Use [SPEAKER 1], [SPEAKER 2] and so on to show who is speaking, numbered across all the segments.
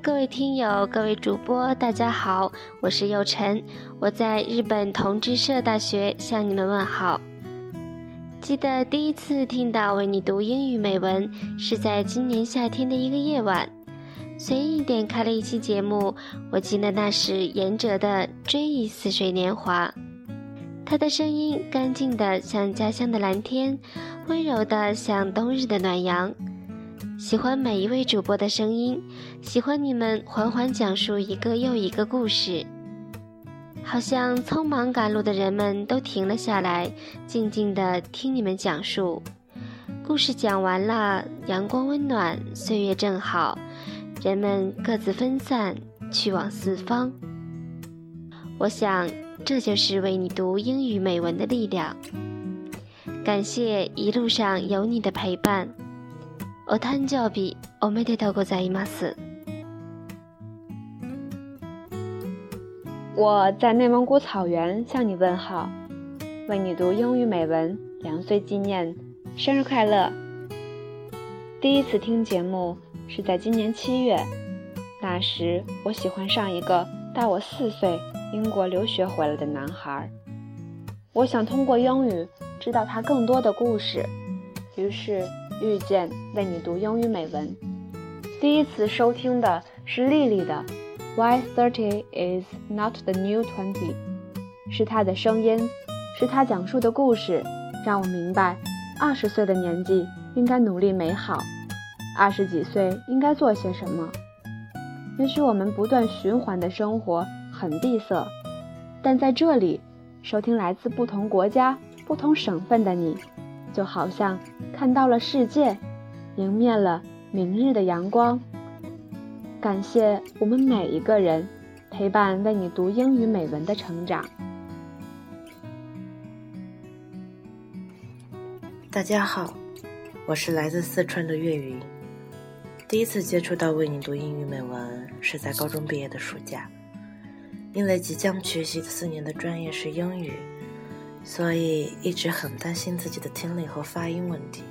[SPEAKER 1] 各位听友，各位主播，大家好，我是佑晨，我在日本同志社大学向你们问好。记得第一次听到为你读英语美文，是在今年夏天的一个夜晚，随意点开了一期节目，我记得那是严哲的《追忆似水年华》，他的声音干净的像家乡的蓝天，温柔的像冬日的暖阳。喜欢每一位主播的声音，喜欢你们缓缓讲述一个又一个故事，好像匆忙赶路的人们都停了下来，静静地听你们讲述。故事讲完了，阳光温暖，岁月正好，人们各自分散，去往四方。我想，这就是为你读英语美文的力量。感谢一路上有你的陪伴。お誕生日おめでとうございます。
[SPEAKER 2] 我在内蒙古草原向你问好，为你读英语美文，两岁纪念，生日快乐！第一次听节目是在今年七月，那时我喜欢上一个大我四岁、英国留学回来的男孩，我想通过英语知道他更多的故事，于是。 遇见为你读英语美文，第一次收听的是丽丽的《Why Thirty Is Not the New Twenty》，是她的声音，是她讲述的故事，让我明白，二十岁的年纪应该努力美好，二十几岁应该做些什么。也许我们不断循环的生活很闭塞，但在这里，收听来自不同国家、不同省份的你。就好像看到了世界，迎面了明日的阳光。感谢我们每一个人陪伴为你读英语美文的成长。
[SPEAKER 3] 大家好，我是来自四川的岳云。第一次接触到为你读英语美文是在高中毕业的暑假，因为即将学习四年的专业是英语。所以一直很担心自己的听力和发音问题。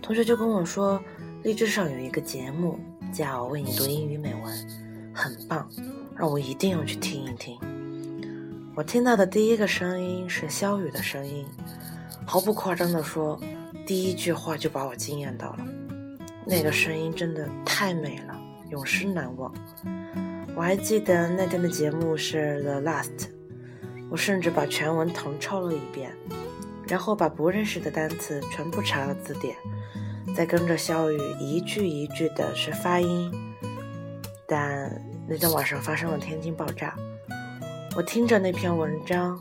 [SPEAKER 3] 同学就跟我说，励志上有一个节目叫《为你读英语美文》，很棒，让我一定要去听一听。我听到的第一个声音是肖雨的声音，毫不夸张地说，第一句话就把我惊艳到了。那个声音真的太美了，永生难忘。我还记得那天的节目是《The Last》。我甚至把全文誊抄了一遍，然后把不认识的单词全部查了字典，再跟着肖雨一句一句的学发音。但那天晚上发生了天津爆炸，我听着那篇文章，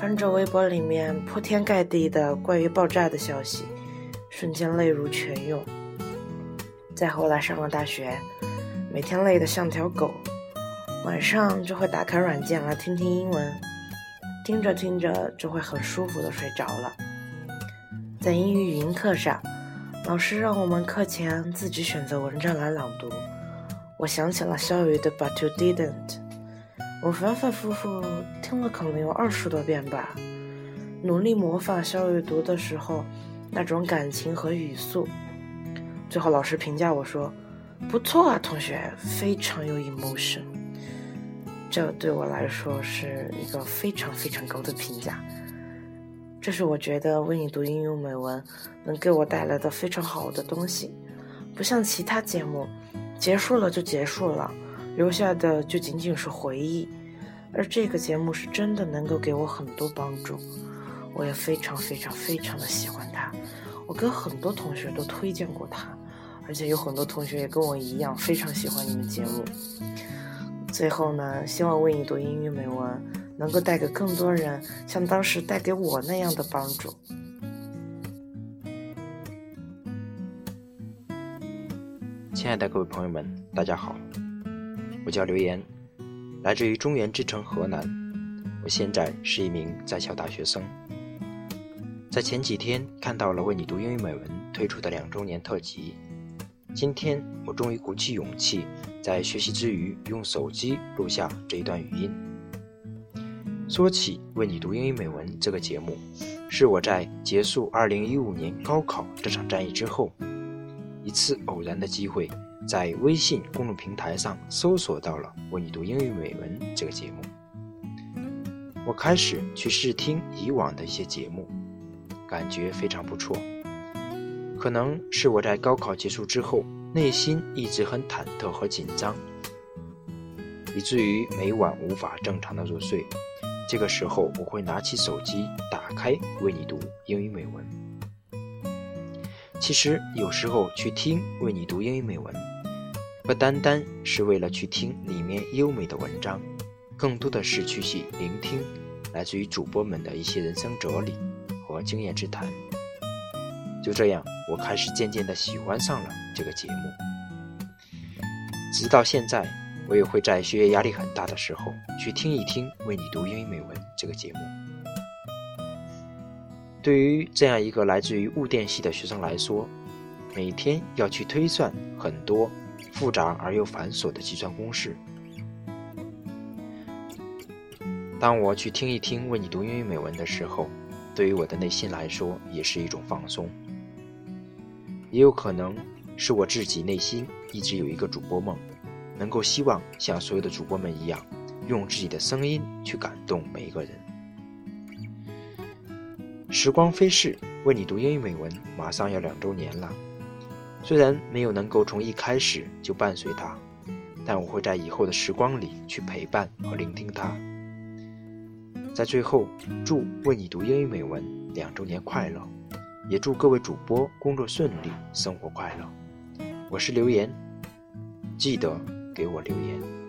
[SPEAKER 3] 翻着微博里面铺天盖地的关于爆炸的消息，瞬间泪如泉涌。再后来上了大学，每天累得像条狗，晚上就会打开软件来听听英文。听着听着就会很舒服的睡着了。在英语语音课上，老师让我们课前自己选择文章来朗读。我想起了肖雨的 But you didn't，我反反复复听了可能有二十多遍吧，努力模仿肖雨读的时候那种感情和语速。最后老师评价我说：“不错啊，同学，非常有 emotion。”这对我来说是一个非常非常高的评价。这是我觉得为你读英语美文能给我带来的非常好的东西，不像其他节目，结束了就结束了，留下的就仅仅是回忆。而这个节目是真的能够给我很多帮助，我也非常非常非常的喜欢它。我跟很多同学都推荐过它，而且有很多同学也跟我一样非常喜欢你们节目。最后呢，希望为你读英语美文能够带给更多人像当时带给我那样的帮助。
[SPEAKER 4] 亲爱的各位朋友们，大家好，我叫刘岩，来自于中原之城河南，我现在是一名在校大学生。在前几天看到了为你读英语美文推出的两周年特辑。今天我终于鼓起勇气，在学习之余用手机录下这一段语音。说起为你读英语美文这个节目，是我在结束2015年高考这场战役之后，一次偶然的机会，在微信公众平台上搜索到了《为你读英语美文》这个节目。我开始去试听以往的一些节目，感觉非常不错。可能是我在高考结束之后，内心一直很忐忑和紧张，以至于每晚无法正常的入睡。这个时候，我会拿起手机，打开《为你读英语美文》。其实有时候去听《为你读英语美文》，不单单是为了去听里面优美的文章，更多的是去去聆听来自于主播们的一些人生哲理和经验之谈。就这样，我开始渐渐的喜欢上了这个节目，直到现在。我也会在学业压力很大的时候去听一听《为你读英语美文》这个节目。对于这样一个来自于物电系的学生来说，每天要去推算很多复杂而又繁琐的计算公式。当我去听一听《为你读英语美文》的时候，对于我的内心来说也是一种放松。也有可能是我自己内心一直有一个主播梦。能够希望像所有的主播们一样，用自己的声音去感动每一个人。时光飞逝，为你读英语美文马上要两周年了。虽然没有能够从一开始就伴随他，但我会在以后的时光里去陪伴和聆听他。在最后，祝为你读英语美文两周年快乐，也祝各位主播工作顺利，生活快乐。我是刘岩，记得。给我留言。